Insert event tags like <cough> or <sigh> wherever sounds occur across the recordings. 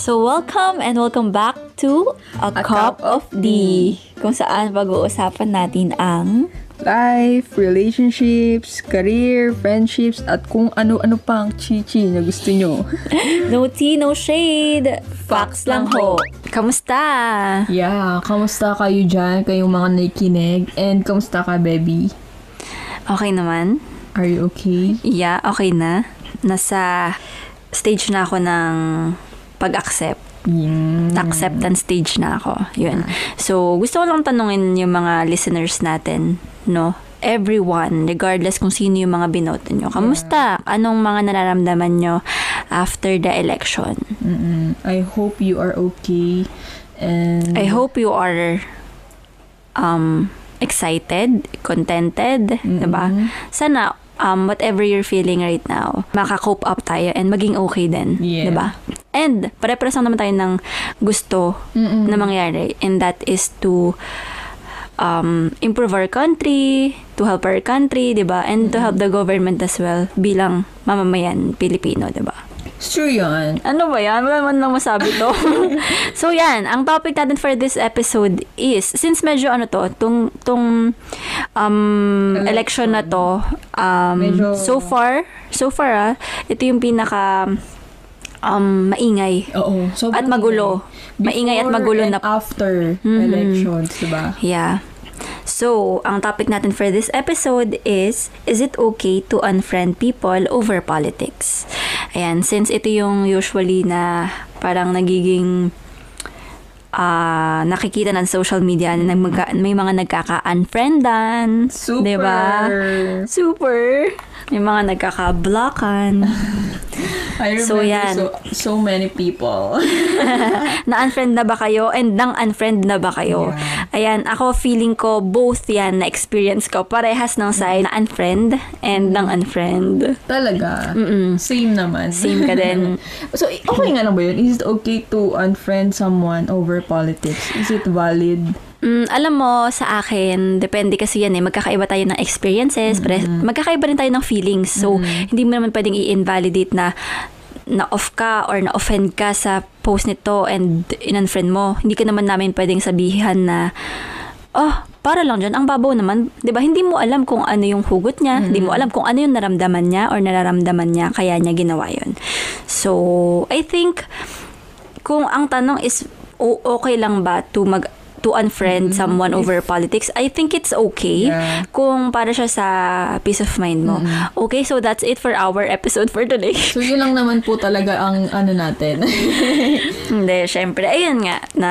So, welcome and welcome back to A, Cup, of Tea, kung saan pag-uusapan natin ang Life, relationships, career, friendships, at kung ano-ano pang chichi na gusto nyo. <laughs> No Tea, No Shade. Facts lang ho. Kamusta? yeah, kamusta kayo dyan? Kayong mga nakikinig? And kamusta ka, baby? Okay naman? Are you okay? Yeah, okay na. Nasa stage na ako ng pag-accept. Mm. acceptance stage na ako. Yun. So, gusto ko lang tanungin yung mga listeners natin, no? Everyone, regardless kung sino yung mga binoto nyo. Kamusta? Anong mga nararamdaman nyo after the election? Mm-mm. I hope you are okay. And I hope you are um, excited, contented, Mm-mm. diba? Sana, um, whatever you're feeling right now, maka-cope up tayo and maging okay din, Yeah. diba? And, pare-pares lang naman tayo ng gusto Mm-mm. na mangyari and that is to um, improve our country, to help our country, 'di ba? And to help the government as well bilang mamamayan Pilipino, 'di ba? It's true yan. Ano ba yan? Wala man lang masabi to. <laughs> so yan, ang topic natin for this episode is, since medyo ano to, tung, tung um, election. na to, um, Medyo- so far, so far ah, ito yung pinaka um, maingay Oo. So, at magulo. Maingay at magulo na after Mhm. elections, diba? Yeah. So, ang topic natin for this episode is, is it okay to unfriend people over politics? Ayan, since ito yung usually na parang nagiging ah nakikita ng social media na may mga nagkaka-unfriendan. Super. Diba? Super. Yung mga nagkaka-blockan. <laughs> I remember So, yan. so, so many people. <laughs> na-unfriend na ba kayo? And nang-unfriend na ba kayo? Yeah. Ayan, ako feeling ko both yan na-experience ko. Parehas ng side na unfriend and nang-unfriend. Talaga. Mm-mm. Same naman. Same ka din. <laughs> So, okay nga lang ba yun? Is it okay to unfriend someone over politics? Is it valid? Mm, alam mo, sa akin, depende kasi yan eh. Magkakaiba tayo ng experiences, pare- magkakaiba rin tayo ng feelings. So, hindi mo naman pwedeng i-invalidate na na-off ka or na-offend ka sa post nito and in-unfriend mo. Hindi ka naman namin pwedeng sabihan na, oh, para lang dyan, ang babaw naman. 'Di ba Hindi mo alam kung ano yung hugot niya. Hindi mo alam kung ano yung naramdaman niya or nararamdaman niya, kaya niya ginawa yun. So, I think, kung ang tanong is, o- okay lang ba to mag to unfriend someone over politics, I think it's okay Yeah. kung para siya sa peace of mind mo. Okay, so that's it for our episode for today. So, yun lang naman po talaga ang ano natin. <laughs> Hindi, syempre, ayun nga, na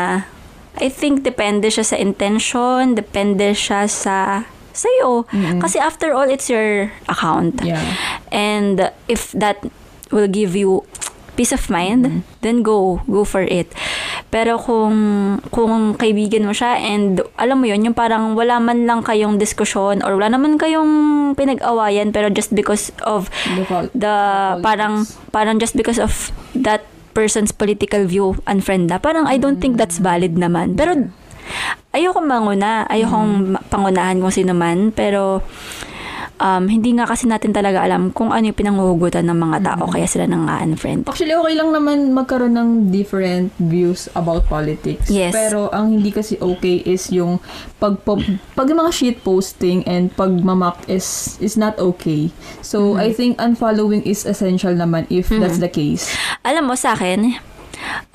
I think depende siya sa intention, depende siya sa sa'yo. Kasi after all, it's your account. yeah. And if that will give you peace of mind, then go, go for it. Pero kung kung kaibigan mo siya and alam mo yun, yung parang wala man lang kayong diskusyon or wala naman kayong pinag-awayan pero just because of The pol- the parang parang just because of that person's political view unfriend na. Parang I don't think that's valid naman. Pero ayoko manguna, ayokong ma- pangunahan kung sino man, pero um, hindi nga kasi natin talaga alam kung ano yung pinanghuhugutan ng mga tao kaya sila nang unfriend. Actually, okay lang naman magkaroon ng different views about politics. Yes. Pero ang hindi kasi okay is yung pag, pag, pag mga shit posting and pagmamak is is not okay. So, I think unfollowing is essential naman if that's the case. Alam mo sa akin,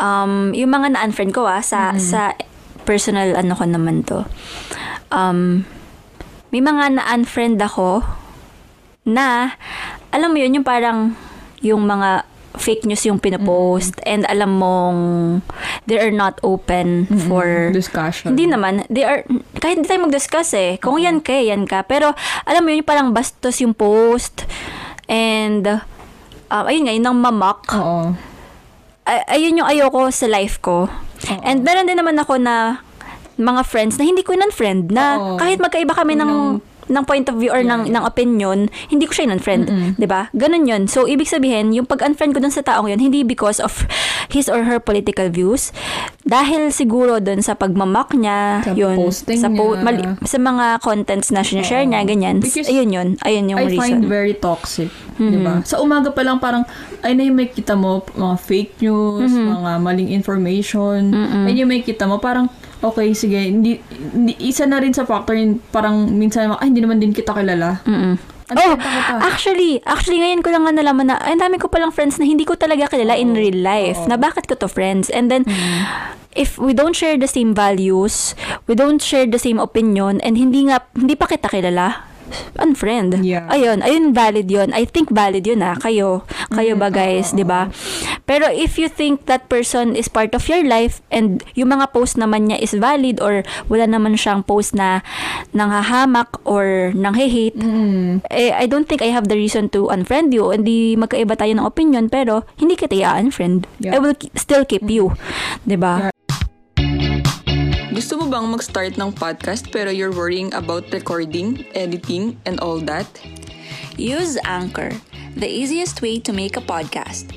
um, yung mga na-unfriend ko ah, sa, sa personal ano ko naman to, um, may mga na-unfriend ako na, alam mo yun, yung parang, yung mga fake news yung pinopost and alam mong they are not open for Discussion. hindi naman. They are kahit hindi tayo mag-discuss eh. Kung yan ka yan ka. Pero alam mo yun yung parang bastos yung post and um, ayun nga yun ang mamak. Oo. ay- ayun yung ayoko sa life ko. And meron din naman ako na mga friends na hindi ko in-friend na Oo. kahit magkaiba kami ng ng point of view or ng, ng opinion, hindi ko siya in-unfriend. 'di ba Ganun yun. So, ibig sabihin, yung pag-unfriend ko dun sa taong yun, hindi because of his or her political views. Dahil siguro dun sa pagmamak niya, Sa yun, posting sa, niya. mali, sa mga contents na sinashare niya, ganyan. Because ayun yun. Ayun yung I reason. find very toxic. Di ba? Sa umaga pa lang parang, ay na yung may kita mo, mga fake news, mga maling information. Ayun yung may kita mo, parang, okay, sige, hindi, hindi, isa na rin sa factor yun, parang minsan, ay, hindi naman din kita kilala. Mm-mm. Ano Oh, actually, actually ngayon ko lang nga nalaman na, ay, ang dami ko palang friends na hindi ko talaga kilala in real life. Oo. Na bakit ko to friends? And then, if we don't share the same values, we don't share the same opinion, and hindi nga, hindi pa kita kilala, unfriend. Yeah. Ayun, ayun valid yun. I think valid yun ah. Kayo, kayo ba guys, di ba? Pero if you think that person is part of your life and yung mga post naman niya is valid or wala naman siyang post na nanghahamak or nanghe-hate, Mm. eh, I don't think I have the reason to unfriend you. Hindi magkaiba tayo ng opinion, pero hindi kita i-unfriend. Yeah. I will ki- still keep you. 'Di ba? Gusto mo bang mag-start ng podcast pero you're worrying about recording, editing, and all that? Use Anchor, the easiest way to make a podcast.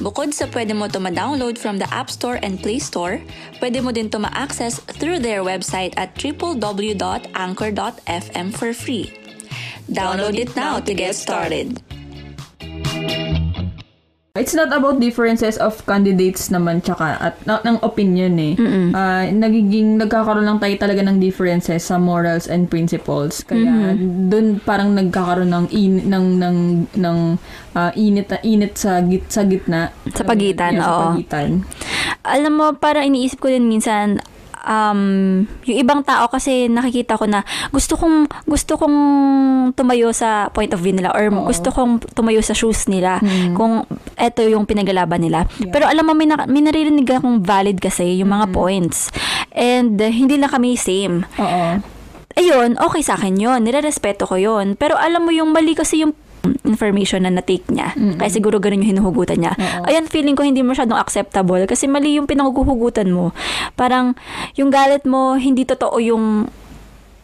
Bukod sa pwede mo ito ma-download from the App Store and Play Store, pwede mo din ito ma-access through their website at www.anchor.fm for free. Download it now to get started. It's not about differences of candidates naman tsaka at na, ng opinion eh. Ah, nagiging nagkakaroon lang tayo talaga ng differences sa morals and principles. Kaya doon parang nagkakaroon ng in, ng ng ng ah, init init sa git sa gitna. Sa pagitan, Yeah, sa oo. pagitan. alam mo, para iniisip ko din minsan, um, yung ibang tao kasi nakikita ko na gusto kong gusto kong tumayo sa point of view nila or Oo. gusto kong tumayo sa shoes nila Mm. kung eto yung pinaglalaban nila. Yeah. Pero alam mo, may, na, may naririnig akong valid kasi yung mga points. And uh, hindi na kami same. Oo. Ayun, okay sa akin yun. Nirerespeto ko yun. Pero alam mo yung mali kasi yung information na na-take niya. Kaya siguro ganun yung hinuhugutan niya. Oo. Ayan, feeling ko hindi masyadong acceptable kasi mali yung pinanghuhugutan mo. Parang yung galit mo, hindi totoo yung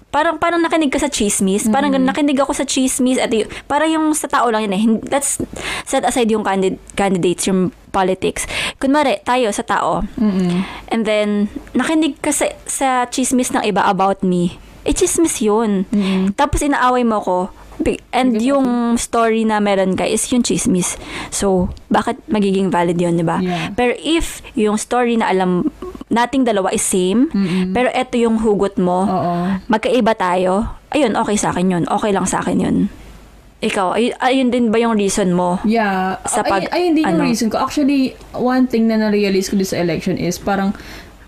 parang parang nakinig ka sa chismis. Parang ganun, nakinig ako sa chismis at y- parang yung sa tao lang yun eh. Let's set aside yung candid- candidates, yung politics. Kunwari, tayo sa tao. Mm-mm. And then, nakinig ka sa, sa chismis ng iba about me. Eh, chismis yun. Mm-mm. Tapos inaaway mo ko. And yung story na meron ka is yung chismis. So, bakit magiging valid yun, di ba? Yeah. Pero if yung story na alam nating dalawa is same, Mm-mm. pero eto yung hugot mo, Oo. magkaiba tayo, ayun, okay sa akin yun. Okay lang sa akin yun. Ikaw, ay, ayun din ba yung reason mo? Yeah. Sa ay, pag- ay, hindi yung ano? reason ko. Actually, one thing na na-realize ko dito sa election is parang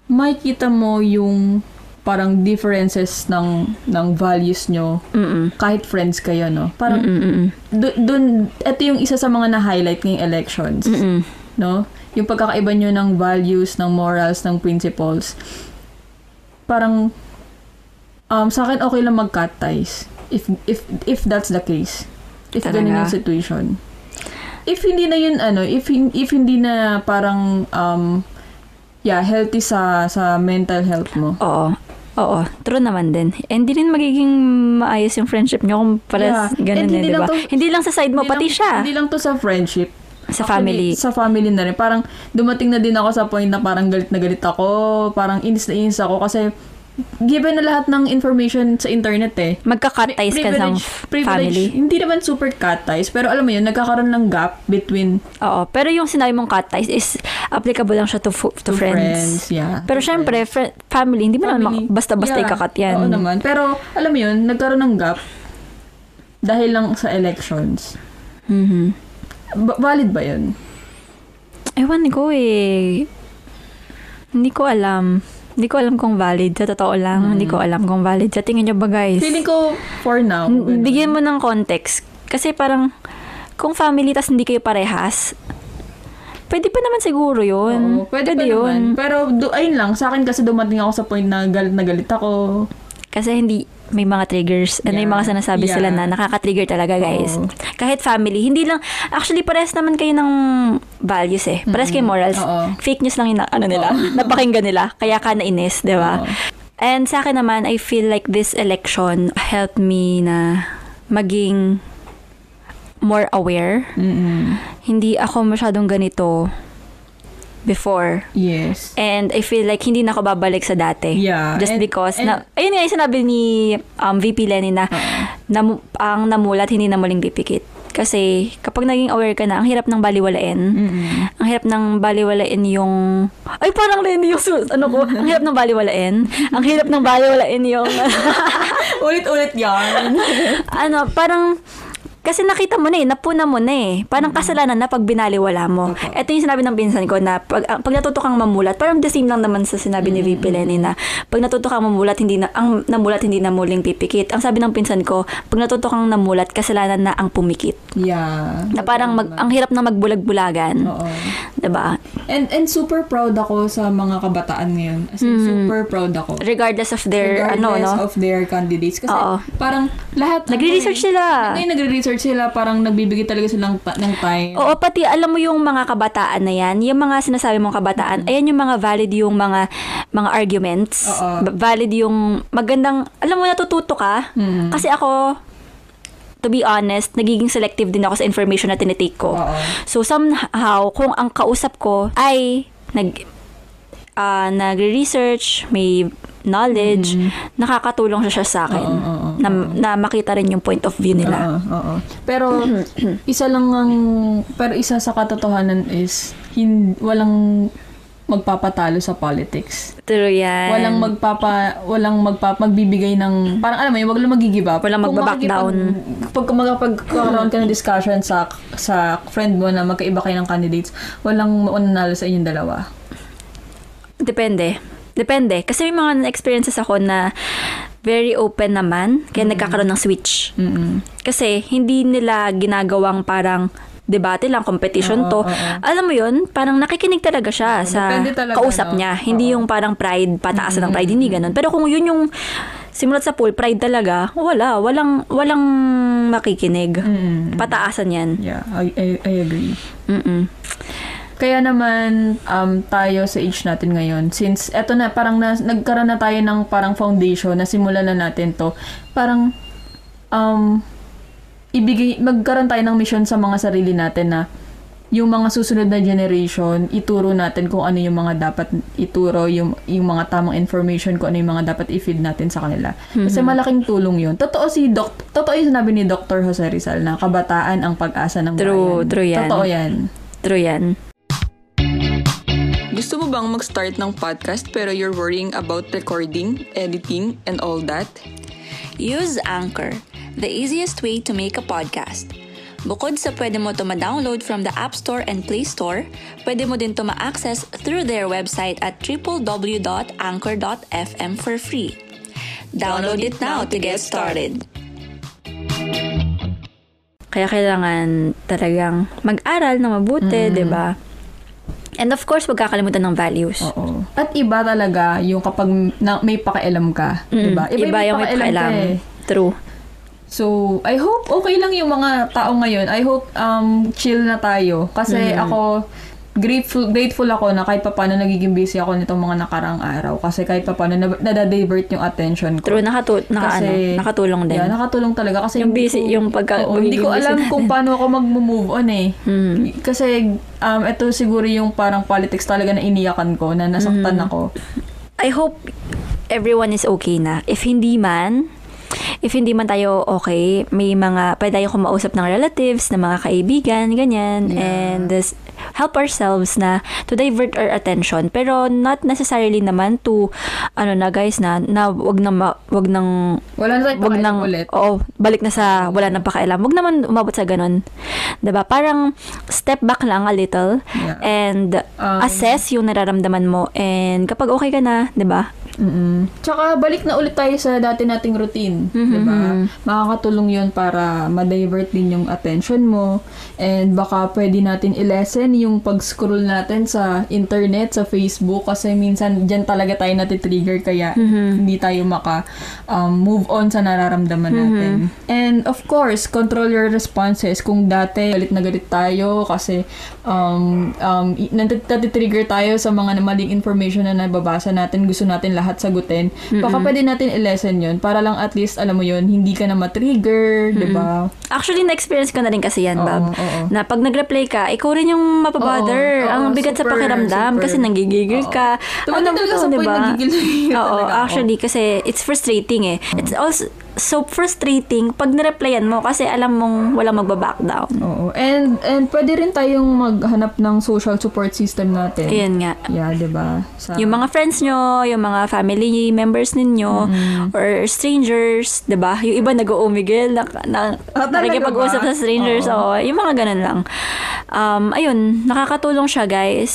makikita mo yung parang differences ng ng values nyo Mm-mm. kahit friends kayo, no? Parang do- dun, ito yung isa sa mga na-highlight ngayong elections, Mm-mm. no? Yung pagkakaiba nyo ng values, ng morals, ng principles. Parang, um, sa akin okay lang mag-cut ties. If, if, if that's the case. If Talaga? ganun yung situation. If hindi na yun, ano, if, if hindi na parang, um, yeah, healthy sa, sa mental health mo. Oo. Oo, true naman din. And hindi rin magiging maayos yung friendship nyo kung pares Yeah. ganun eh, hindi di lang ba? Hindi lang sa side mo, pati lang- siya. Hindi lang to sa friendship. Sa Actually, family. Sa family na rin. Parang dumating na din ako sa point na parang galit na galit ako. Parang inis na inis ako kasi given na lahat ng information sa internet eh. Magka-cut ties ka f- family. Hindi naman super cut ties, pero alam mo yun, nagkakaroon ng gap between Oo, pero yung sinabi mong cut ties is applicable lang siya to, to, to friends. Yeah. Pero syempre, fri- family, hindi mo naman basta-basta Yeah. ikakat yan. Oo naman. Pero alam mo yun, nagkaroon ng gap dahil lang sa elections. Mhm. Ba- valid ba yun? Ewan ko eh. Hindi ko alam. Hindi ko alam kung valid. Sa totoo lang, hindi ko alam kung valid. Sa tingin nyo ba guys? Feeling ko for now. N-. Bigyan mo ng context. Kasi parang, kung family tas hindi kayo parehas, pwede pa naman siguro yun. Oo, pwede, pa naman. Pero do, ayun lang, sa akin kasi dumating ako sa point na galit na galit ako. Kasi hindi, may mga triggers. And may Yeah. mga sinasabi Yeah. sila na nakaka-trigger talaga, guys. Oo. Kahit family. Hindi lang, actually, parehas naman kayo ng values eh. Parehas kayo morals. Oo. Fake news lang yung ano nila, <laughs> napakinggan nila. Kaya ka nainis, di ba? Oo. And sa akin naman, I feel like this election helped me na maging more aware. Mm-mm. Hindi ako masyadong ganito before. Yes. And I feel like hindi na ako babalik sa dati. Yeah. Just And- because, and- na, ayun nga yung sinabi ni um, VP Lenny na namu- ang namulat, hindi na muling pipikit. Kasi kapag naging aware ka na, ang hirap ng baliwalain. Mm-mm. Ang hirap ng baliwalain yung... Ay, parang Lenny yung ano ko. ang hirap ng baliwalain. ang hirap ng baliwalain yung... <laughs> Ulit-ulit yan. <laughs> ano, parang... Kasi nakita mo na eh, napuna mo na eh. Parang kasalanan na pag binaliwala mo. Opo. Ito yung sinabi ng pinsan ko na pag, ah, pag natuto kang mamulat, parang the same lang naman sa sinabi ni VP Lenny na pag natuto kang mamulat, hindi na, ang namulat hindi na muling pipikit. Ang sabi ng pinsan ko, pag natuto kang namulat, kasalanan na ang pumikit. Yeah. Na parang mag, ang hirap na magbulag-bulagan. Oo. 'Di ba? And and super proud ako sa mga kabataan ngayon. As in, super proud ako. Regardless of their, ano, Regardless no? of their candidates. Kasi Oo. parang lahat... Nagre-research sila. Ngayon nagre-research sila, parang nagbibigay talaga silang ta- ng time. Oo, pati alam mo yung mga kabataan na yan, yung mga sinasabi mong kabataan, ayan yung mga valid yung mga mga arguments. Oo. Valid yung magandang, alam mo, natututo ka. Mm. Kasi ako, to be honest, nagiging selective din ako sa information na tinitake ko. Oo. So somehow, kung ang kausap ko ay nag ah, nagre-research, may knowledge, nakakatulong siya, siya sa akin. Mm. Oo, oo, oo, na, na makita rin yung point of view nila. Oo, oo. Pero <clears throat> isa lang ang pero isa sa katotohanan is hin, walang magpapatalo sa politics. True yan. Walang magpapa walang magpapa magbibigay ng parang alam mo, yun, wag lang mag-give up. Walang magbaback down. Pag magkakaroon ka ng discussion sa sa friend mo na magkaiba kayo ng candidates, walang mananalo sa inyong dalawa. Depende. Depende. Kasi may mga experiences ako na very open naman, kaya nagkakaroon ng switch. Mm. Kasi hindi nila ginagawang parang debate lang, competition Oo, to. oo. Alam mo yun, parang nakikinig talaga siya sa depende talaga, kausap no? niya. Hindi Oo. yung parang pride, pataasan ng pride, hindi ganun. Pero kung yun yung simulat sa pool, pride talaga, wala. Walang, walang makikinig. Mm. Pataasan yan. Yeah, I, I, I agree. Mm-mm. Kaya naman um, tayo sa age natin ngayon, since eto na, parang na, nagkaroon na tayo ng parang foundation, na simulan na natin to, parang um, ibigay, magkaroon tayo ng mission sa mga sarili natin na yung mga susunod na generation, ituro natin kung ano yung mga dapat ituro, yung, yung mga tamang information, kung ano yung mga dapat i-feed natin sa kanila. Kasi malaking tulong yun. Totoo si Doc, totoo yung sinabi ni Dr. Jose Rizal na kabataan ang pag-asa ng True, bayan. true yan. Totoo yan. True yan. Gusto mo bang mag-start ng podcast pero you're worrying about recording, editing, and all that? Use Anchor, the easiest way to make a podcast. Bukod sa pwede mo ito ma-download from the App Store and Play Store, pwede mo din ito ma-access through their website at www.anchor.fm for free. Download it now to get started. Kaya kailangan talagang mag-aral na mabuti, 'di ba? And of course, wag kakalimutan ng values. Oo. At iba talaga yung kapag na, may pakialam ka. Mm, Diba? Iba, yung may ka pakialam. eh. True. So, I hope okay lang yung mga tao ngayon. I hope um, chill na tayo. Kasi Mm. ako, grateful grateful ako na kahit papano nagiging busy ako nitong mga nakarang araw. Kasi kahit papano na, nadadivert yung attention ko. True, nakatu- naka, ano, nakatulong din. Yeah, nakatulong talaga. Kasi Yung busy- ko- yung pagka- Oo, hindi ko alam natin. kung paano ako mag-move on eh. Mm. Kasi um, ito siguro yung parang politics talaga na iniyakan ko, na nasaktan Mm. ako. I hope everyone is okay na. If hindi man, if hindi man tayo okay, may mga, pwede tayo kumausap ng relatives, ng mga kaibigan, ganyan, Yeah. and this, help ourselves na to divert our attention. Pero not necessarily naman to, ano na guys, na, na wag na, ma, wag nang, Wala na tayong wag nang, ulit. oo, balik na sa wala nang pakialam. Wag naman umabot sa ganun. ba Parang step back lang a little Yeah. and Um, assess yung nararamdaman mo and kapag okay ka na, ba? Mm Tsaka balik na ulit tayo sa dati nating routine, 'di ba? Makakatulong 'yun para ma-divert din yung attention mo. And baka pwede natin i-lessen yung pag-scroll natin sa internet, sa Facebook. Kasi minsan diyan talaga tayo natitrigger. Kaya hindi tayo maka um, move on sa nararamdaman natin. And of course, control your responses. Kung dati galit na galit tayo. Kasi um, um, natitrigger tayo sa mga maling information na nababasa natin, gusto natin lahat lahat sagutin. Baka pwede natin i-lesson yun para lang at least, alam mo yun, hindi ka na ma-trigger, di ba? Actually, na-experience ko na rin kasi yan, Oo, Bab. oo. Na pag nag-reply ka, ikaw rin yung mapabother. Oo, oo, Ang bigat sa super, pakiramdam super. kasi nanggigigil Oo. ka. Tumating Ano sa point diba? na gigil Oo, actually, kasi it's frustrating eh. It's also so frustrating pag nireplyan mo kasi alam mong walang magbaback down. Oo. And, and pwede rin tayong maghanap ng social support system natin. Ayan nga. Yeah, di ba? Sa, Yung mga friends nyo, yung mga family members ninyo, or strangers, 'di ba? Yung iba nag-uumigil, na, na, talaga nakikipag-usap sa strangers, Oo. oo. yung mga ganun lang. Um, ayun, nakakatulong siya, guys.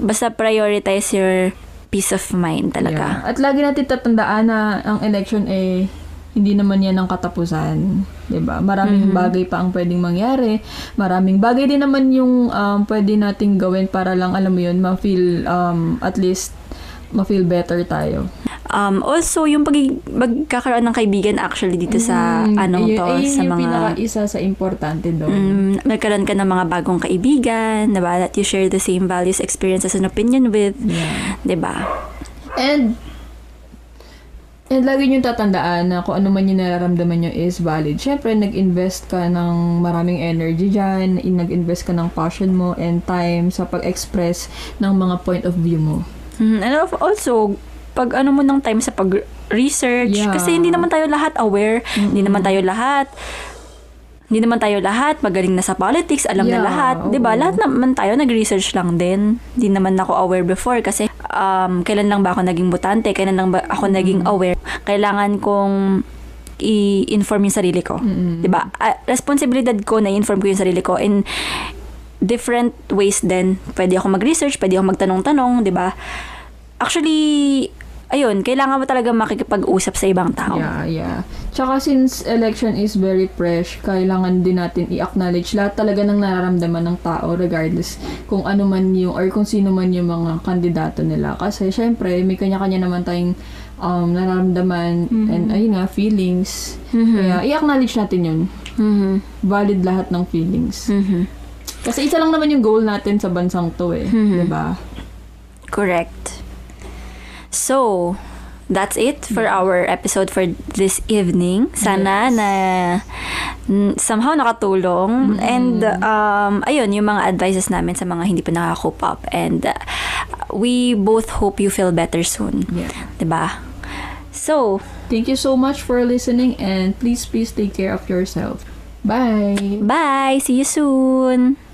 Basta prioritize your peace of mind talaga. Yeah. At lagi natin tatandaan na ang election eh hindi naman yan ang katapusan. 'di ba? Maraming bagay pa ang pwedeng mangyari. Maraming bagay din naman yung um, pwede nating gawin para lang, alam mo yun, ma-feel, um, at least, ma-feel better tayo. Um, also, yung pag magkakaroon ng kaibigan actually dito sa Mm, anong ayun- to, ayun sa yung mga... pinaka-isa sa importante doon. Mm, nagkaroon ka ng mga bagong kaibigan, diba? That you share the same values, experiences, and opinion with. Yeah. Diba? And, and lagi nyo tatandaan na kung ano man yung nararamdaman nyo is valid. Siyempre, nag-invest ka ng maraming energy dyan, in- nag-invest ka ng passion mo and time sa pag-express ng mga point of view mo. Mm, and of- also, pag ano mo ng time sa pag-research, Yeah. kasi hindi naman tayo lahat aware, hindi naman tayo lahat hindi naman tayo lahat magaling na sa politics, alam na Yeah, lahat, 'di ba? Lahat naman tayo nag-research lang din. Hindi naman ako aware before kasi um kailan lang ba ako naging botante, kailan lang ba ako naging aware. Kailangan kong i-inform yung sarili ko. 'Di ba? Ah, responsibilidad ko na i-inform ko yung sarili ko in different ways din. Pwede ako mag-research, pwede ako magtanong-tanong, 'di ba? Actually, ayun, kailangan mo talaga makikipag-usap sa ibang tao. Yeah, yeah. Tsaka since election is very fresh, kailangan din natin i-acknowledge lahat talaga ng nararamdaman ng tao regardless kung ano man yung or kung sino man yung mga kandidato nila. Kasi syempre, may kanya-kanya naman tayong um, nararamdaman and ayun nga, feelings. Kaya i-acknowledge natin yun. Mhm. Valid lahat ng feelings. Mhm. Kasi isa lang naman yung goal natin sa bansang to eh. Mhm. 'di ba? Correct. So, that's it for our episode for this evening. Sana Yes. na somehow nakatulong. And, um, ayun, yung mga advices namin sa mga hindi pa nakaka-cope up. And, uh, we both hope you feel better soon. Yeah. 'Di ba? So, Thank you so much for listening and please please take care of yourself. Bye. bye! See you soon!